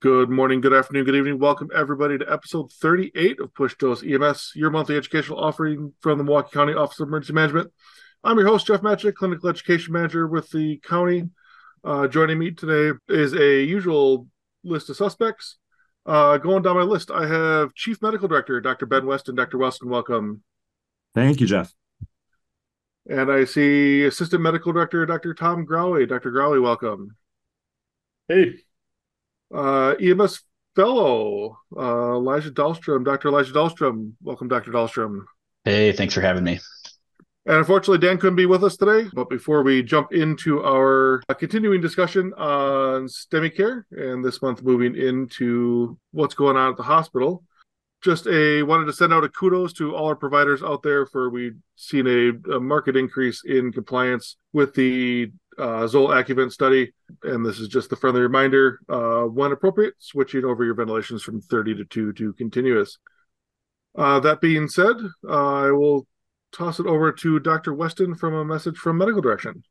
Good morning, good afternoon, good evening. Welcome everybody to episode 38 of Push Dose EMS, your monthly educational offering from the Milwaukee County Office of Emergency Management. I'm your host, Jeff Matchett, Clinical Education Manager with the county. Uh, joining me today is a usual list of suspects. Uh, going down my list, I have Chief Medical Director, Dr. Ben Weston. Dr. Weston, welcome. Thank you, Jeff. And I see Assistant Medical Director, Dr. Tom Grawey. Dr. Grawey, welcome. Hey, uh, EMS fellow, uh, Elijah Dahlstrom. Dr. Elijah Dahlstrom. Welcome, Dr. Dahlstrom. Hey, thanks for having me. And unfortunately, Dan couldn't be with us today. But before we jump into our uh, continuing discussion on STEMI care, and this month moving into what's going on at the hospital, just a wanted to send out a kudos to all our providers out there for we've seen a, a market increase in compliance with the uh, Zoll Accuvent study. And this is just the friendly reminder uh, when appropriate, switching over your ventilations from 30 to 2 to continuous. Uh, that being said, uh, I will toss it over to Dr. Weston from a message from Medical Direction.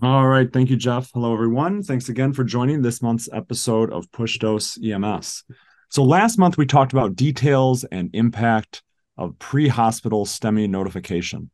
All right. Thank you, Jeff. Hello, everyone. Thanks again for joining this month's episode of Push Dose EMS. So, last month we talked about details and impact of pre hospital STEMI notification.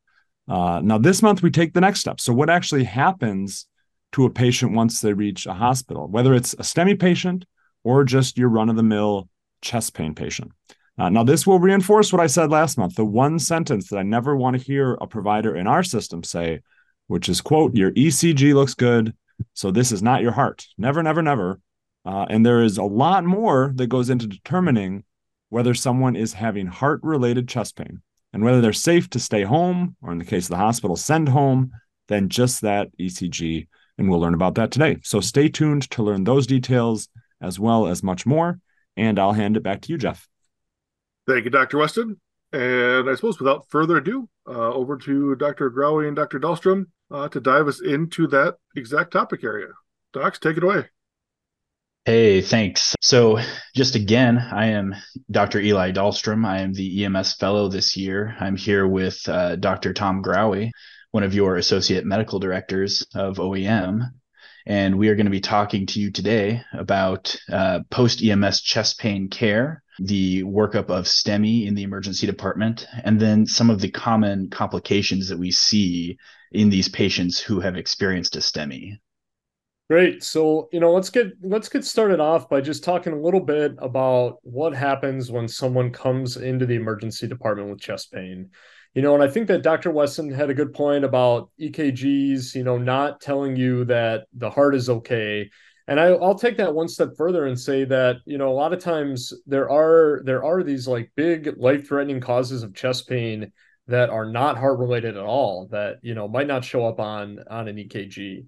Uh, now, this month we take the next step. So, what actually happens to a patient once they reach a hospital, whether it's a STEMI patient or just your run of the mill chest pain patient? Uh, now, this will reinforce what I said last month the one sentence that I never want to hear a provider in our system say, which is, quote, your ECG looks good. So, this is not your heart. Never, never, never. Uh, and there is a lot more that goes into determining whether someone is having heart related chest pain and whether they're safe to stay home or in the case of the hospital send home then just that ecg and we'll learn about that today. So stay tuned to learn those details as well as much more. And i'll hand it back to you jeff. Thank you dr weston. And i suppose without further ado uh, over to dr grawey and dr dahlstrom uh, to dive us into that exact topic area. Docs take it away Hey, thanks. So, just again, I am Dr. Eli Dahlstrom. I am the EMS fellow this year. I'm here with uh, Dr. Tom Grawey, one of your associate medical directors of OEM. And we are going to be talking to you today about uh, post EMS chest pain care, the workup of STEMI in the emergency department, and then some of the common complications that we see in these patients who have experienced a STEMI. Great. So, you know, let's get let's get started off by just talking a little bit about what happens when someone comes into the emergency department with chest pain. You know, and I think that Dr. Weston had a good point about EKGs, you know, not telling you that the heart is okay. And I, I'll take that one step further and say that, you know, a lot of times there are there are these like big life-threatening causes of chest pain that are not heart related at all that, you know, might not show up on on an EKG.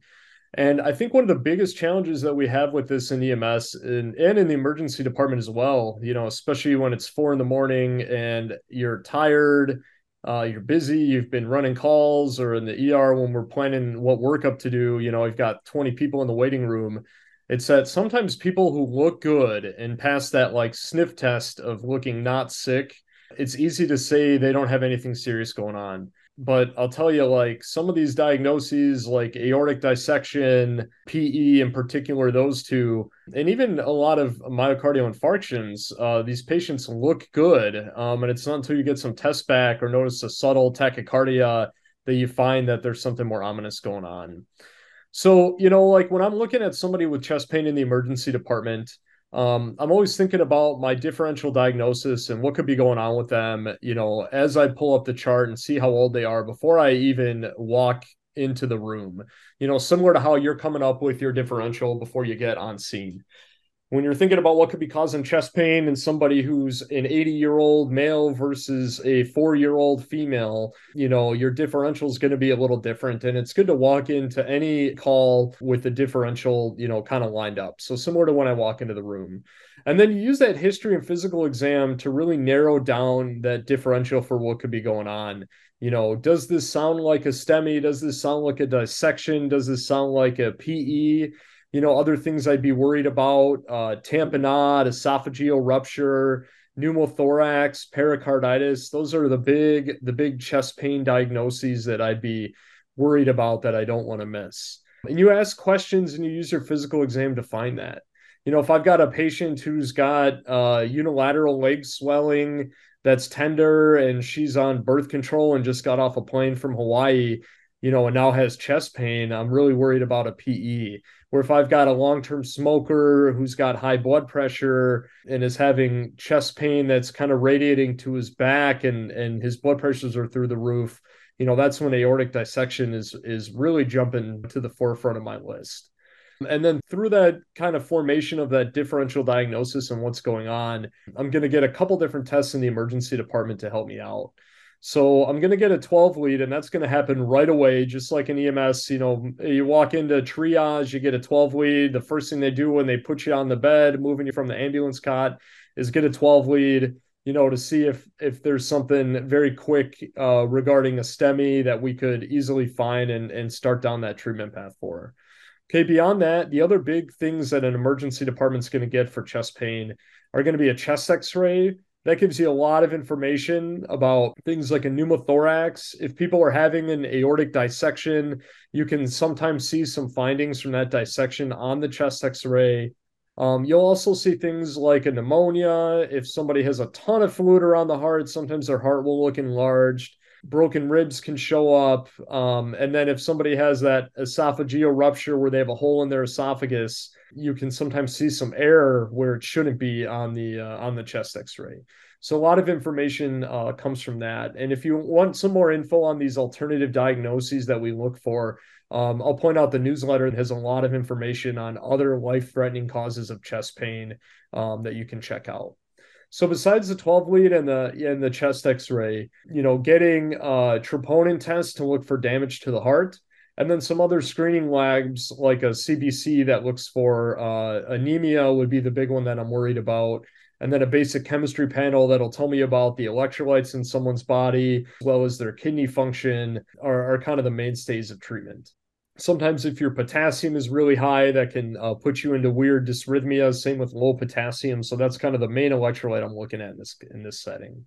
And I think one of the biggest challenges that we have with this in EMS and, and in the emergency department as well, you know, especially when it's four in the morning and you're tired, uh, you're busy, you've been running calls, or in the ER when we're planning what workup to do, you know, I've got 20 people in the waiting room. It's that sometimes people who look good and pass that like sniff test of looking not sick, it's easy to say they don't have anything serious going on but I'll tell you, like some of these diagnoses, like aortic dissection, PE in particular, those two, and even a lot of myocardial infarctions, uh, these patients look good. Um, and it's not until you get some tests back or notice a subtle tachycardia that you find that there's something more ominous going on. So, you know, like when I'm looking at somebody with chest pain in the emergency department, um, I'm always thinking about my differential diagnosis and what could be going on with them, you know, as I pull up the chart and see how old they are before I even walk into the room, you know, similar to how you're coming up with your differential before you get on scene when you're thinking about what could be causing chest pain in somebody who's an 80 year old male versus a four year old female, you know, your differential is going to be a little different. And it's good to walk into any call with the differential, you know, kind of lined up. So similar to when I walk into the room. And then you use that history and physical exam to really narrow down that differential for what could be going on. You know, does this sound like a STEMI? Does this sound like a dissection? Does this sound like a PE? You know, other things I'd be worried about, uh, tamponade, esophageal rupture, pneumothorax, pericarditis. Those are the big, the big chest pain diagnoses that I'd be worried about that I don't want to miss. And you ask questions and you use your physical exam to find that. You know, if I've got a patient who's got uh, unilateral leg swelling that's tender and she's on birth control and just got off a plane from Hawaii, you know, and now has chest pain, I'm really worried about a PE. Or if I've got a long term smoker who's got high blood pressure and is having chest pain that's kind of radiating to his back and, and his blood pressures are through the roof, you know, that's when aortic dissection is is really jumping to the forefront of my list. And then through that kind of formation of that differential diagnosis and what's going on, I'm going to get a couple different tests in the emergency department to help me out. So I'm going to get a 12 lead, and that's going to happen right away, just like an EMS. You know, you walk into triage, you get a 12 lead. The first thing they do when they put you on the bed, moving you from the ambulance cot, is get a 12 lead. You know, to see if if there's something very quick uh, regarding a STEMI that we could easily find and and start down that treatment path for. Okay, beyond that, the other big things that an emergency department's going to get for chest pain are going to be a chest x-ray. That gives you a lot of information about things like a pneumothorax. If people are having an aortic dissection, you can sometimes see some findings from that dissection on the chest x-ray. Um, you'll also see things like a pneumonia. If somebody has a ton of fluid around the heart, sometimes their heart will look enlarged broken ribs can show up. Um, and then if somebody has that esophageal rupture where they have a hole in their esophagus, you can sometimes see some air where it shouldn't be on the uh, on the chest X-ray. So a lot of information uh, comes from that. And if you want some more info on these alternative diagnoses that we look for, um, I'll point out the newsletter has a lot of information on other life-threatening causes of chest pain um, that you can check out. So besides the 12 lead and the and the chest X-ray, you know, getting a troponin test to look for damage to the heart, and then some other screening labs like a CBC that looks for uh, anemia would be the big one that I'm worried about. And then a basic chemistry panel that'll tell me about the electrolytes in someone's body, as well as their kidney function, are, are kind of the mainstays of treatment sometimes if your potassium is really high that can uh, put you into weird dysrhythmias same with low potassium. So that's kind of the main electrolyte i'm looking at in this in this setting.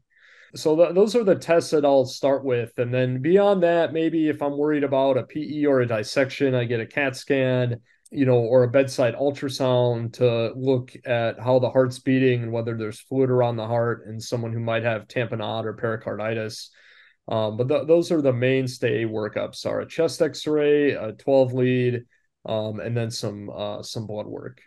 So th- those are the tests that i'll start with. And then beyond that maybe if i'm worried about a pe or a dissection i get a cat scan you know or a bedside ultrasound to look at how the heart's beating and whether there's fluid around the heart and someone who might have tamponade or pericarditis um, but th- those are the mainstay workups: are a chest X-ray, a 12 lead, um, and then some uh, some blood work.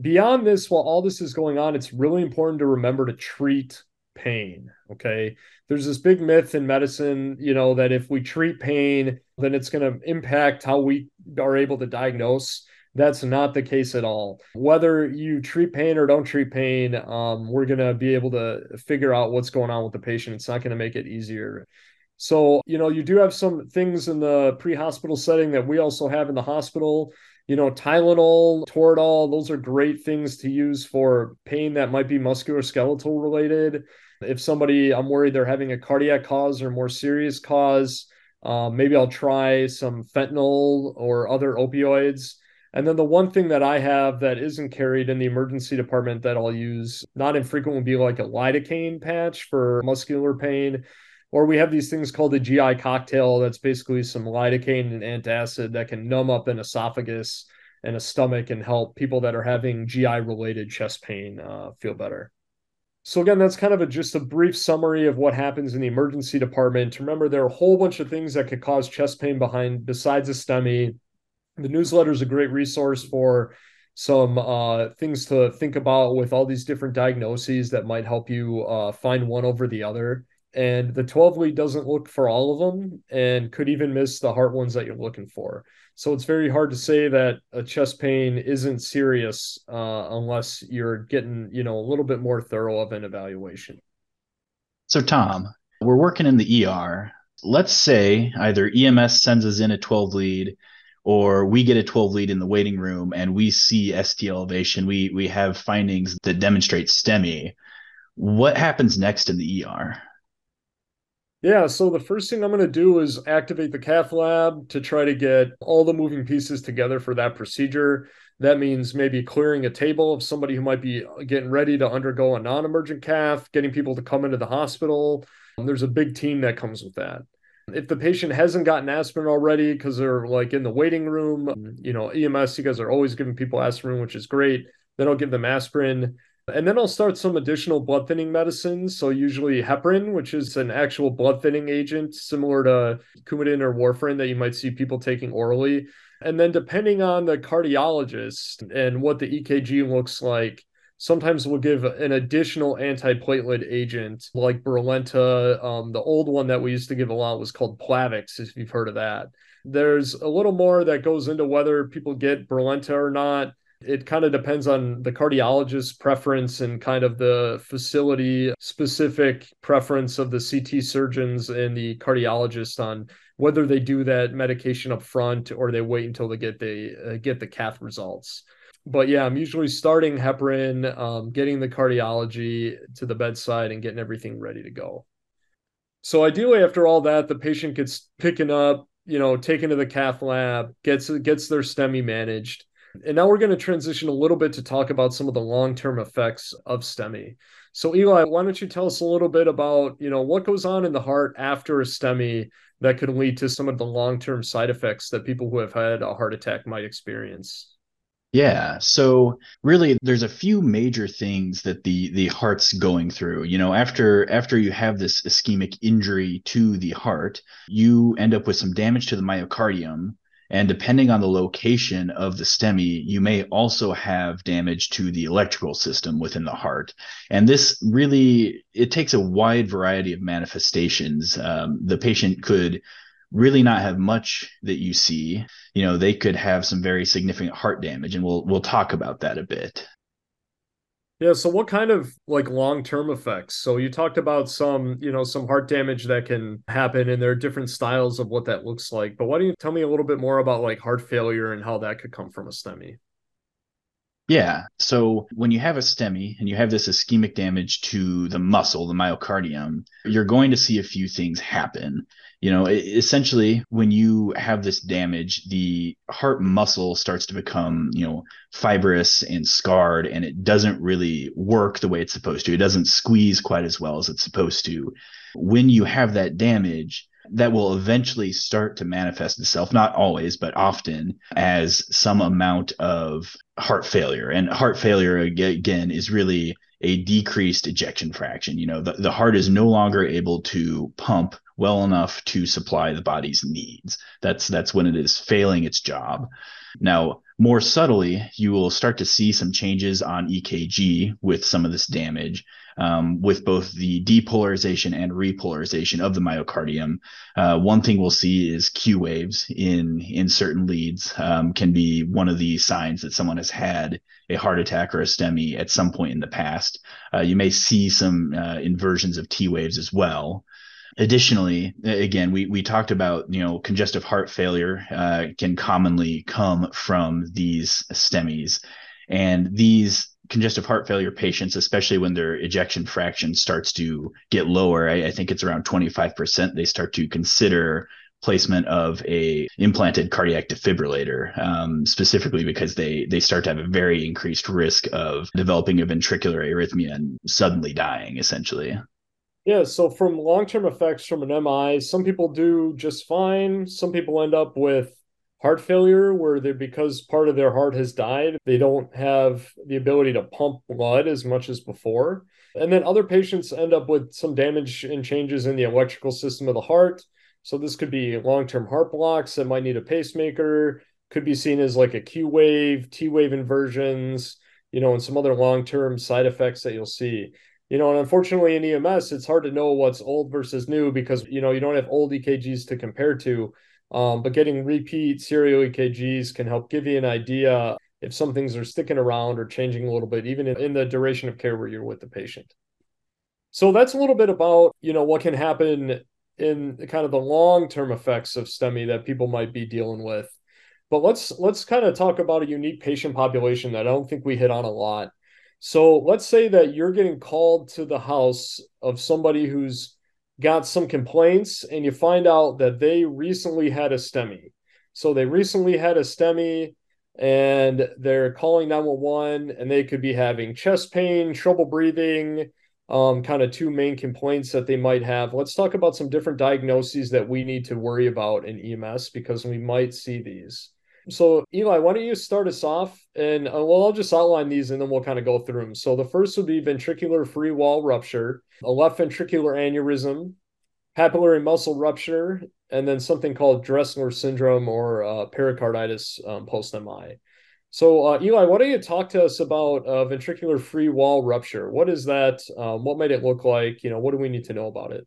Beyond this, while all this is going on, it's really important to remember to treat pain. Okay, there's this big myth in medicine, you know, that if we treat pain, then it's going to impact how we are able to diagnose. That's not the case at all. Whether you treat pain or don't treat pain, um, we're going to be able to figure out what's going on with the patient. It's not going to make it easier. So, you know, you do have some things in the pre hospital setting that we also have in the hospital. You know, Tylenol, Toradol, those are great things to use for pain that might be musculoskeletal related. If somebody, I'm worried they're having a cardiac cause or more serious cause, uh, maybe I'll try some fentanyl or other opioids. And then the one thing that I have that isn't carried in the emergency department that I'll use not infrequent would be like a lidocaine patch for muscular pain. Or we have these things called the GI cocktail that's basically some lidocaine and antacid that can numb up an esophagus and a stomach and help people that are having GI related chest pain uh, feel better. So again, that's kind of a, just a brief summary of what happens in the emergency department. Remember, there are a whole bunch of things that could cause chest pain behind besides a STEMI the newsletter is a great resource for some uh, things to think about with all these different diagnoses that might help you uh, find one over the other. And the 12 lead doesn't look for all of them and could even miss the heart ones that you're looking for. So it's very hard to say that a chest pain isn't serious uh, unless you're getting, you know, a little bit more thorough of an evaluation. So Tom, we're working in the ER. Let's say either EMS sends us in a 12 lead or we get a 12 lead in the waiting room and we see ST elevation, we we have findings that demonstrate STEMI. What happens next in the ER? Yeah, so the first thing I'm going to do is activate the cath lab to try to get all the moving pieces together for that procedure. That means maybe clearing a table of somebody who might be getting ready to undergo a non emergent cath, getting people to come into the hospital. There's a big team that comes with that. If the patient hasn't gotten aspirin already because they're like in the waiting room, mm-hmm. you know, EMS, you guys are always giving people aspirin, which is great. Then I'll give them aspirin. And then I'll start some additional blood thinning medicines. So, usually heparin, which is an actual blood thinning agent similar to Coumadin or warfarin that you might see people taking orally. And then, depending on the cardiologist and what the EKG looks like, sometimes we'll give an additional antiplatelet agent like Brilinta. Um, the old one that we used to give a lot was called Plavix, if you've heard of that. There's a little more that goes into whether people get Brilinta or not. It kind of depends on the cardiologist's preference and kind of the facility specific preference of the CT surgeons and the cardiologist on whether they do that medication up front or they wait until they get the uh, get the cath results. But yeah, I'm usually starting heparin, um, getting the cardiology to the bedside and getting everything ready to go. So ideally, after all that, the patient gets picking up, you know, taken to the cath lab, gets gets their STEMI managed and now we're going to transition a little bit to talk about some of the long-term effects of STEMI. So Eli, why don't you tell us a little bit about, you know, what goes on in the heart after a STEMI that could lead to some of the long-term side effects that people who have had a heart attack might experience? Yeah. So really there's a few major things that the the heart's going through. You know, after after you have this ischemic injury to the heart, you end up with some damage to the myocardium and depending on the location of the STEMI, you may also have damage to the electrical system within the heart. And this really, it takes a wide variety of manifestations. Um, the patient could really not have much that you see. You know, they could have some very significant heart damage, and we'll we'll talk about that a bit. Yeah. So what kind of like long-term effects? So you talked about some, you know, some heart damage that can happen and there are different styles of what that looks like. But why don't you tell me a little bit more about like heart failure and how that could come from a STEMI? Yeah. So when you have a STEMI and you have this ischemic damage to the muscle, the myocardium, you're going to see a few things happen. You know essentially when you have this damage the heart muscle starts to become you know fibrous and scarred and it doesn't really work the way it's supposed to. It doesn't squeeze quite as well as it's supposed to. When you have that damage that will eventually start to manifest itself not always but often as some amount of heart failure and heart failure again is really a decreased ejection fraction you know the, the heart is no longer able to pump well enough to supply the body's needs. That's that's when it is failing its job. Now, more subtly, you will start to see some changes on EKG with some of this damage, um, with both the depolarization and repolarization of the myocardium. Uh, one thing we'll see is Q waves in in certain leads um, can be one of the signs that someone has had a heart attack or a STEMI at some point in the past. Uh, you may see some uh, inversions of T waves as well. Additionally, again, we we talked about you know congestive heart failure uh, can commonly come from these STEMIs, and these congestive heart failure patients, especially when their ejection fraction starts to get lower, I, I think it's around 25%, they start to consider placement of a implanted cardiac defibrillator, um, specifically because they they start to have a very increased risk of developing a ventricular arrhythmia and suddenly dying, essentially. Yeah, so from long-term effects from an MI, some people do just fine. Some people end up with heart failure where they because part of their heart has died, they don't have the ability to pump blood as much as before. And then other patients end up with some damage and changes in the electrical system of the heart. So this could be long-term heart blocks that might need a pacemaker, could be seen as like a Q wave, T wave inversions, you know, and some other long-term side effects that you'll see you know, and unfortunately in EMS, it's hard to know what's old versus new because, you know, you don't have old EKGs to compare to. Um, but getting repeat serial EKGs can help give you an idea if some things are sticking around or changing a little bit, even in, in the duration of care where you're with the patient. So that's a little bit about, you know, what can happen in kind of the long-term effects of STEMI that people might be dealing with. But let's let's kind of talk about a unique patient population that I don't think we hit on a lot. So let's say that you're getting called to the house of somebody who's got some complaints and you find out that they recently had a STEMI. So they recently had a STEMI and they're calling 911 and they could be having chest pain, trouble breathing, um, kind of two main complaints that they might have. Let's talk about some different diagnoses that we need to worry about in EMS because we might see these So, Eli, why don't you start us off? And uh, well, I'll just outline these and then we'll kind of go through them. So, the first would be ventricular free wall rupture, a left ventricular aneurysm, papillary muscle rupture, and then something called Dressler syndrome or uh, pericarditis um, post MI. So, uh, Eli, why don't you talk to us about uh, ventricular free wall rupture? What is that? Um, what might it look like? You know, what do we need to know about it?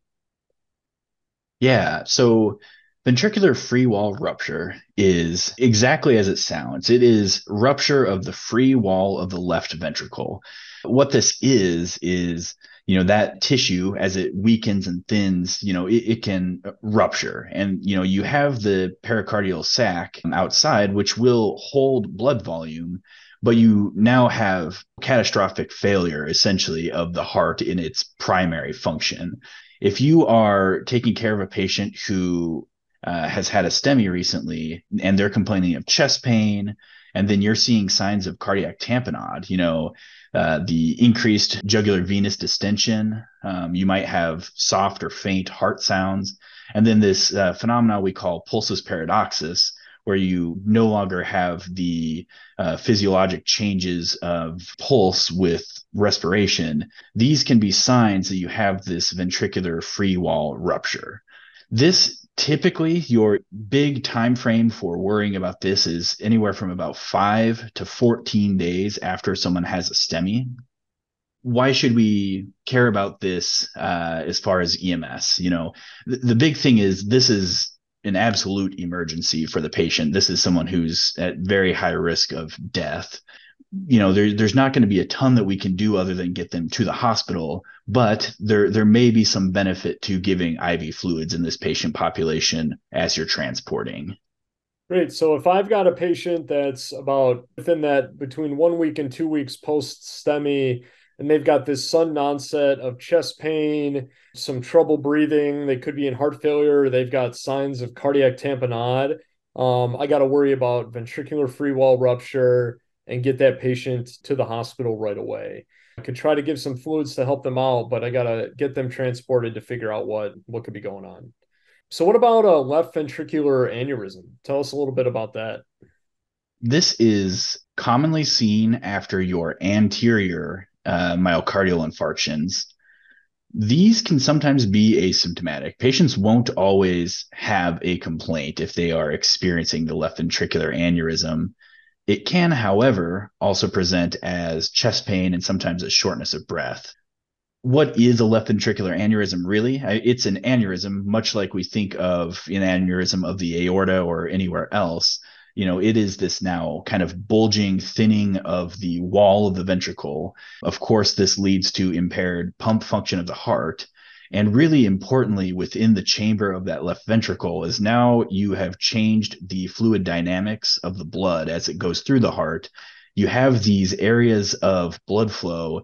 Yeah. So, ventricular free wall rupture is exactly as it sounds. It is rupture of the free wall of the left ventricle. What this is is you know that tissue as it weakens and thins you know it, it, can rupture and you know you have the pericardial sac outside which will hold blood volume but you now have catastrophic failure essentially of the heart in its primary function if you are taking care of a patient who uh, has had a STEMI recently and they're complaining of chest pain and then you're seeing signs of cardiac tamponade you know uh, the increased jugular venous distension. Um, you might have soft or faint heart sounds. And then this uh, we call pulsus paradoxus, where you no longer have the uh, physiologic changes of pulse with respiration. These can be signs that you have this ventricular free wall rupture. This typically your big time frame for worrying about this is anywhere from about 5 to 14 days after someone has a STEMI. Why should we care about this uh, as far as EMS? You know, th- the big thing is this is an absolute emergency for the patient. This is someone who's at very high risk of death you know there, there's not going to be a ton that we can do other than get them to the hospital but there there may be some benefit to giving iv fluids in this patient population as you're transporting. Great. So if i've got a patient that's about within that between one week and two weeks post stemi and they've got this sudden onset of chest pain some trouble breathing they could be in heart failure they've got signs of cardiac tamponade um, i got to worry about ventricular free wall rupture and get that patient to the hospital right away. I could try to give some fluids to help them out, but I got to get them transported to figure out what what could be going on. So what about a left ventricular aneurysm? Tell us a little bit about that. This is commonly seen after your anterior uh, myocardial infarctions. These can sometimes be asymptomatic. Patients won't always have a complaint if they are experiencing the left ventricular aneurysm it can, however, also present as chest pain and sometimes as shortness of breath. What is a left ventricular aneurysm really? It's an aneurysm, much like we think of an aneurysm of the aorta or anywhere else. You know, it is this now kind of bulging, thinning of the wall of the ventricle. Of course, this leads to impaired pump function of the heart and really importantly, within the chamber of that left ventricle, is now you have changed the fluid dynamics of the blood as it goes through the heart. You have these areas of blood flow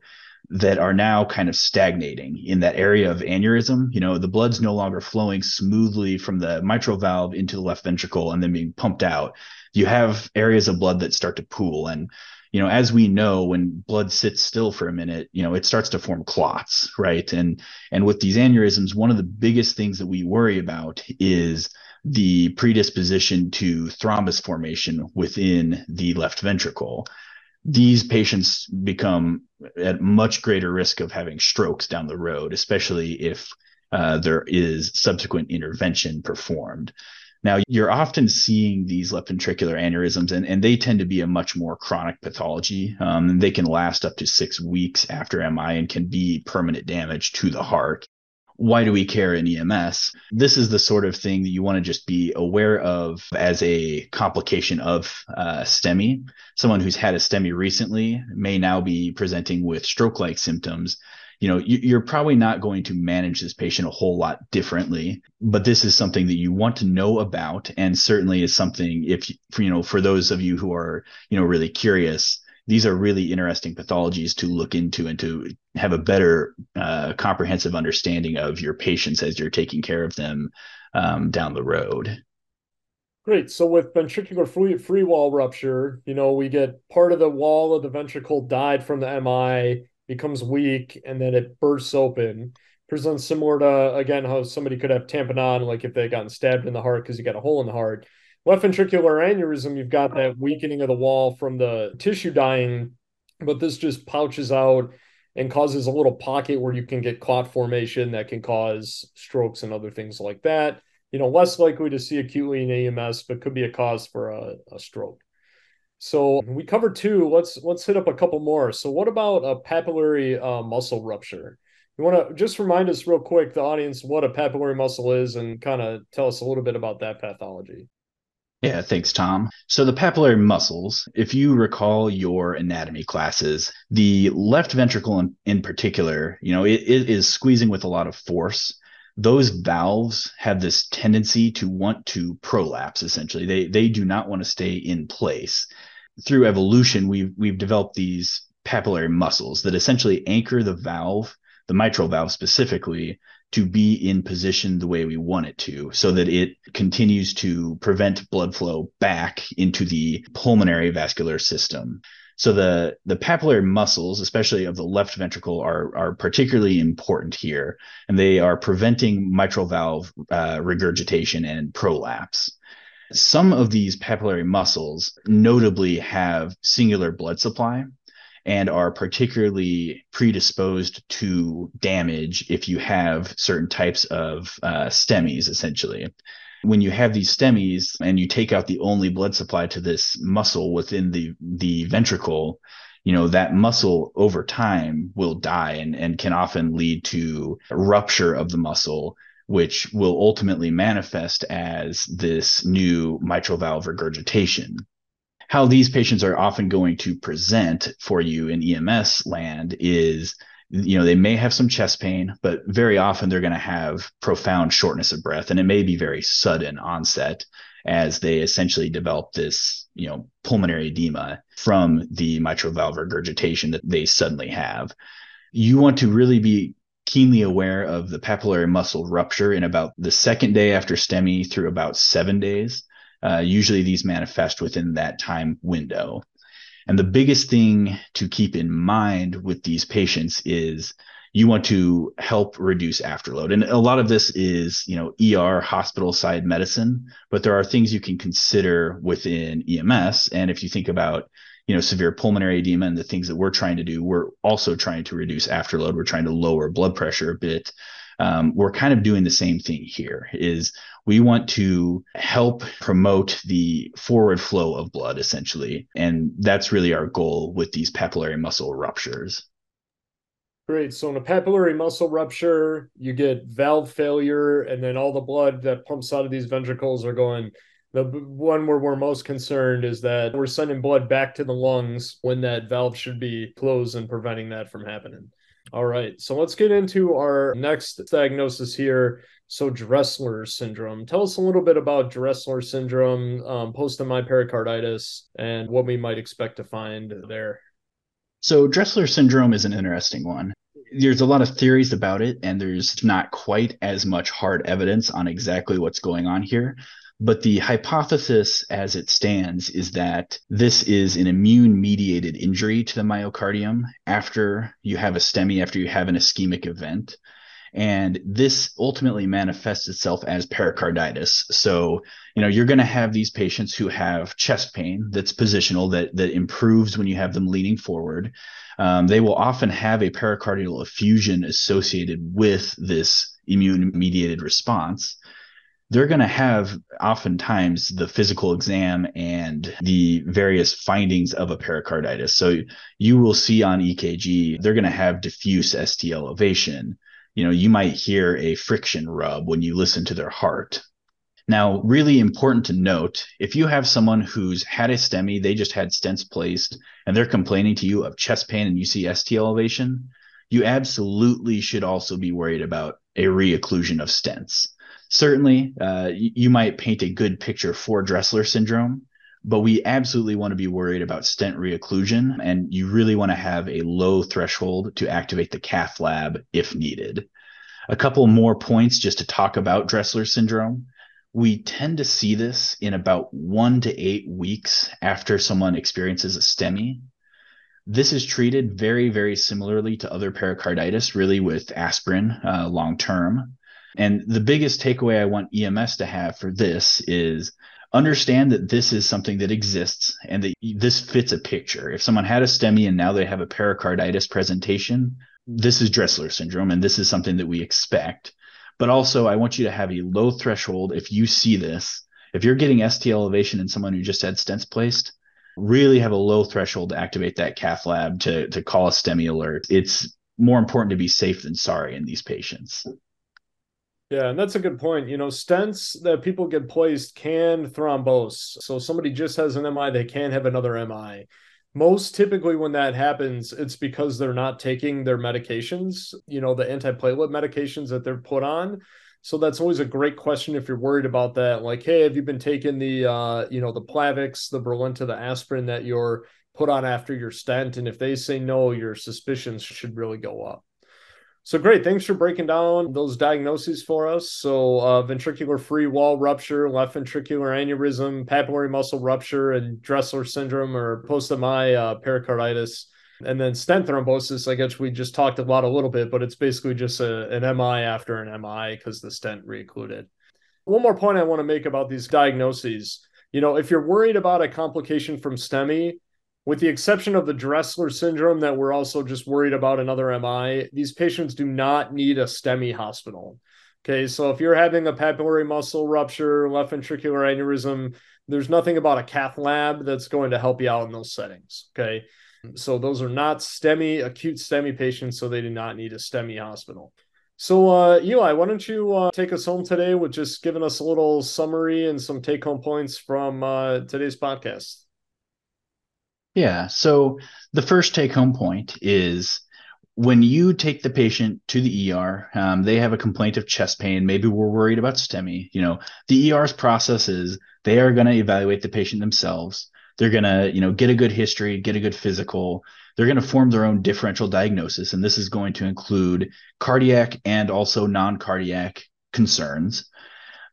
that are now kind of stagnating in that area of aneurysm. You know, the blood's no longer flowing smoothly from the mitral valve into the left ventricle and then being pumped out. You have areas of blood that start to pool. And you know, as we know, when blood sits still for a minute, you know, it starts to form clots, right? And and with these aneurysms, one of the biggest things that we worry about is the predisposition to thrombus formation within the left ventricle. These patients become at much greater risk of having strokes down the road, especially if uh, there is subsequent intervention performed. Now, you're often seeing these left ventricular aneurysms, and, and they tend to be a much more chronic pathology. Um, they can last up to six weeks after MI and can be permanent damage to the heart. Why do we care in EMS? This is the sort of thing that you want to just be aware of as a complication of uh, STEMI. Someone who's had a STEMI recently may now be presenting with stroke like symptoms you know you're probably not going to manage this patient a whole lot differently but this is something that you want to know about and certainly is something if for you know for those of you who are you know really curious these are really interesting pathologies to look into and to have a better uh, comprehensive understanding of your patients as you're taking care of them um, down the road Great. So with ventricular free, free wall rupture, you know, we get part of the wall of the ventricle died from the MI becomes weak, and then it bursts open. Presents similar to again how somebody could have tamponade, like if they gotten stabbed in the heart because you got a hole in the heart. left ventricular aneurysm, you've got that weakening of the wall from the tissue dying, but this just pouches out and causes a little pocket where you can get clot formation that can cause strokes and other things like that. You know, less likely to see acutely in EMS, but could be a cause for a, a stroke. So we covered two. Let's let's hit up a couple more. So what about a papillary uh, muscle rupture? You want to just remind us real quick, the audience, what a papillary muscle is, and kind of tell us a little bit about that pathology. Yeah, thanks, Tom. So, the papillary muscles, if you recall your anatomy classes, the left ventricle in, in particular, you know, it, it is squeezing with a lot of force. Those valves have this tendency to want to prolapse, essentially. They, they do not want to stay in place. Through evolution, we've, we've developed these papillary muscles that essentially anchor the valve, the mitral valve specifically, to be in position the way we want it to so that it continues to prevent blood flow back into the pulmonary vascular system. So the the papillary muscles especially of the left ventricle are are particularly important here and they are preventing mitral valve uh, regurgitation and prolapse some of these papillary muscles notably have singular blood supply and are particularly predisposed to damage if you have certain types of uh, STEMIs, essentially. When you have these STEMIs and you take out the only blood supply to this muscle within the, the ventricle, you know, that muscle over time will die and, and can often lead to rupture of the muscle which will ultimately manifest as this new mitral valve regurgitation. How these patients are often going to present for you in EMS land is you know they may have some chest pain but very often they're going to have profound shortness of breath and it may be very sudden onset as they essentially develop this you know pulmonary edema from the mitral valve regurgitation that they suddenly have. You want to really be keenly aware of the papillary muscle rupture in about the second day after STEMI through about seven days uh, usually these manifest within that time window. And the biggest thing to keep in mind with these patients is you want to help reduce afterload. And a lot of this is, you know, ER hospital side medicine, but there are things you can consider within EMS. And if you think about, you know, severe pulmonary edema and the things that we're trying to do, we're also trying to reduce afterload. We're trying to lower blood pressure a bit. Um, we're kind of doing the same thing here is we want to help promote the forward flow of blood, essentially. And that's really our goal with these papillary muscle ruptures. Great. So in a papillary muscle rupture, you get valve failure, and then all the blood that pumps out of these ventricles are going. The one where we're most concerned is that we're sending blood back to the lungs when that valve should be closed and preventing that from happening. All right. So let's get into our next diagnosis here. So Dressler syndrome. Tell us a little bit about Dressler syndrome, um, post-MI pericarditis, and what we might expect to find there. So Dressler syndrome is an interesting one. There's a lot of theories about it, and there's not quite as much hard evidence on exactly what's going on here. But the hypothesis as it stands is that this is an immune mediated injury to the myocardium after you have a STEMI, after you have an ischemic event. And this ultimately manifests itself as pericarditis. So, you know, you're going to have these patients who have chest pain that's positional, that, that improves when you have them leaning forward. Um, they will often have a pericardial effusion associated with this immune mediated response they're going to have oftentimes the physical exam and the various findings of a pericarditis. So you will see on EKG, they're going to have diffuse ST elevation you know, you might hear a friction rub when you listen to their heart. Now, really important to note if you have someone who's had a STEMI, they just had stents placed, and they're complaining to you of chest pain and you see ST elevation, you absolutely should also be worried about a reocclusion of stents. Certainly, uh, you might paint a good picture for Dressler syndrome, but we absolutely want to be worried about stent reocclusion, and you really want to have a low threshold to activate the cath lab if needed. A couple more points just to talk about Dressler syndrome. We tend to see this in about one to eight weeks after someone experiences a STEMI. This is treated very, very similarly to other pericarditis, really with aspirin uh, long term. And the biggest takeaway I want EMS to have for this is understand that this is something that exists and that this fits a picture. If someone had a STEMI and now they have a pericarditis presentation, this is Dressler syndrome and this is something that we expect. But also, I want you to have a low threshold if you see this. If you're getting ST elevation in someone who just had stents placed, really have a low threshold to activate that cath lab to, to call a STEMI alert. It's more important to be safe than sorry in these patients. Yeah, and that's a good point. You know, stents that people get placed can thrombose. So somebody just has an MI, they can have another MI. Most typically, when that happens, it's because they're not taking their medications, you know, the antiplatelet medications that they're put on. So that's always a great question if you're worried about that. Like, hey, have you been taking the, uh, you know, the Plavix, the Brilinta, the aspirin that you're put on after your stent? And if they say no, your suspicions should really go up. So great. Thanks for breaking down those diagnoses for us. So uh, ventricular free wall rupture, left ventricular aneurysm, papillary muscle rupture, and Dressler syndrome or post-MI uh, pericarditis. And then stent thrombosis, I guess we just talked about a little bit, but it's basically just a, an MI after an MI because the stent re-occluded. One more point I want to make about these diagnoses. You know, if you're worried about a complication from STEMI, with the exception of the Dressler syndrome that we're also just worried about another MI, these patients do not need a STEMI hospital. Okay, so if you're having a papillary muscle rupture, left ventricular aneurysm, there's nothing about a cath lab that's going to help you out in those settings. Okay, so those are not STEMI, acute STEMI patients, so they do not need a STEMI hospital. So, uh, Eli, why don't you uh, take us home today with just giving us a little summary and some take home points from uh, today's podcast? Yeah. So the first take home point is when you take the patient to the ER, um, they have a complaint of chest pain. Maybe we're worried about STEMI. You know, the ER's process is they are going to evaluate the patient themselves. They're going to, you know, get a good history, get a good physical. They're going to form their own differential diagnosis. And this is going to include cardiac and also non cardiac concerns.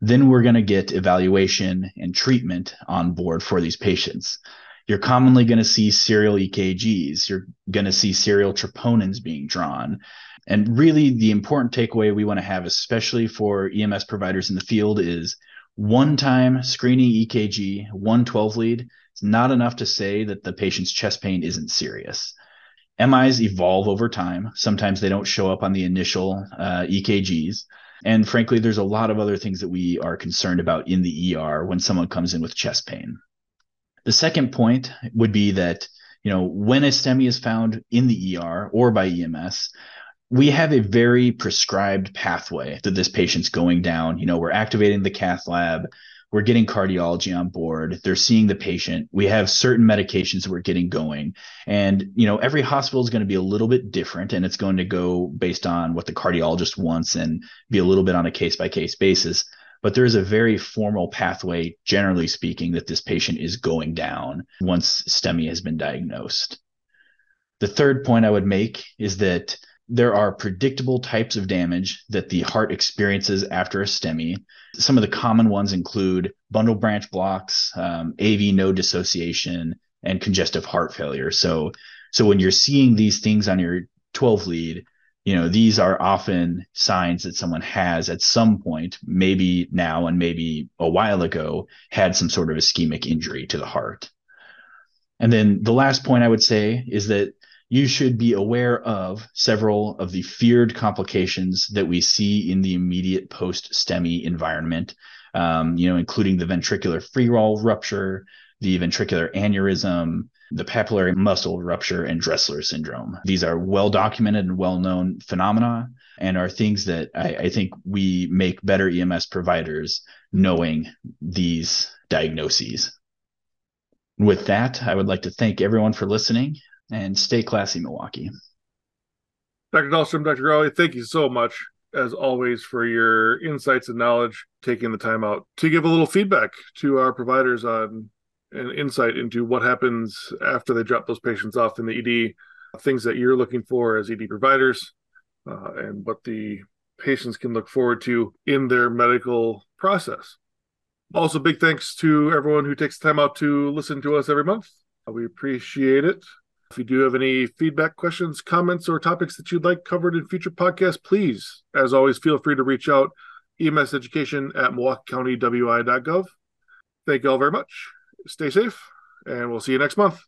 Then we're going to get evaluation and treatment on board for these patients you're commonly going to see serial EKGs. You're going to see serial troponins being drawn. And really, the important takeaway we want to have, especially for EMS providers in the field, is one time screening EKG, one 12 lead, is not enough to say that the patient's chest pain isn't serious. MIs evolve over time. Sometimes they don't show up on the initial uh, EKGs. And frankly, there's a lot of other things that we are concerned about in the ER when someone comes in with chest pain. The second point would be that, you know, when a STEMI is found in the ER or by EMS, we have a very prescribed pathway that this patient's going down. You know, we're activating the cath lab, we're getting cardiology on board, they're seeing the patient. We have certain medications that we're getting going. And, you know, every hospital is going to be a little bit different and it's going to go based on what the cardiologist wants and be a little bit on a case by case basis but there is a very formal pathway, generally speaking, that this patient is going down once STEMI has been diagnosed. The third point I would make is that there are predictable types of damage that the heart experiences after a STEMI. Some of the common ones include bundle branch blocks, um, AV node dissociation, and congestive heart failure. So, so when you're seeing these things on your 12 lead, you know these are often signs that someone has at some point maybe now and maybe a while ago had some sort of ischemic injury to the heart. And then the last point i would say is that you should be aware of several of the feared complications that we see in the immediate post STEMI environment, um, you know, including the ventricular free wall rupture, the ventricular aneurysm, the papillary muscle rupture, and Dressler syndrome. These are well documented and well known phenomena and are things that I, I, think we make better EMS providers knowing these diagnoses. With that, I would like to thank everyone for listening and stay classy, Milwaukee. Dr. Dahlstrom, Dr. Grawey, thank you so much, as always, for your insights and knowledge, taking the time out to give a little feedback to our providers on an insight into what happens after they drop those patients off in the ED, things that you're looking for as ED providers, uh, and what the patients can look forward to in their medical process. Also, big thanks to everyone who takes time out to listen to us every month. We appreciate it. If you do have any feedback, questions, comments, or topics that you'd like covered in future podcasts, please, as always, feel free to reach out EMS education at milwaukeecountywi.gov Thank you all very much. Stay safe, and we'll see you next month.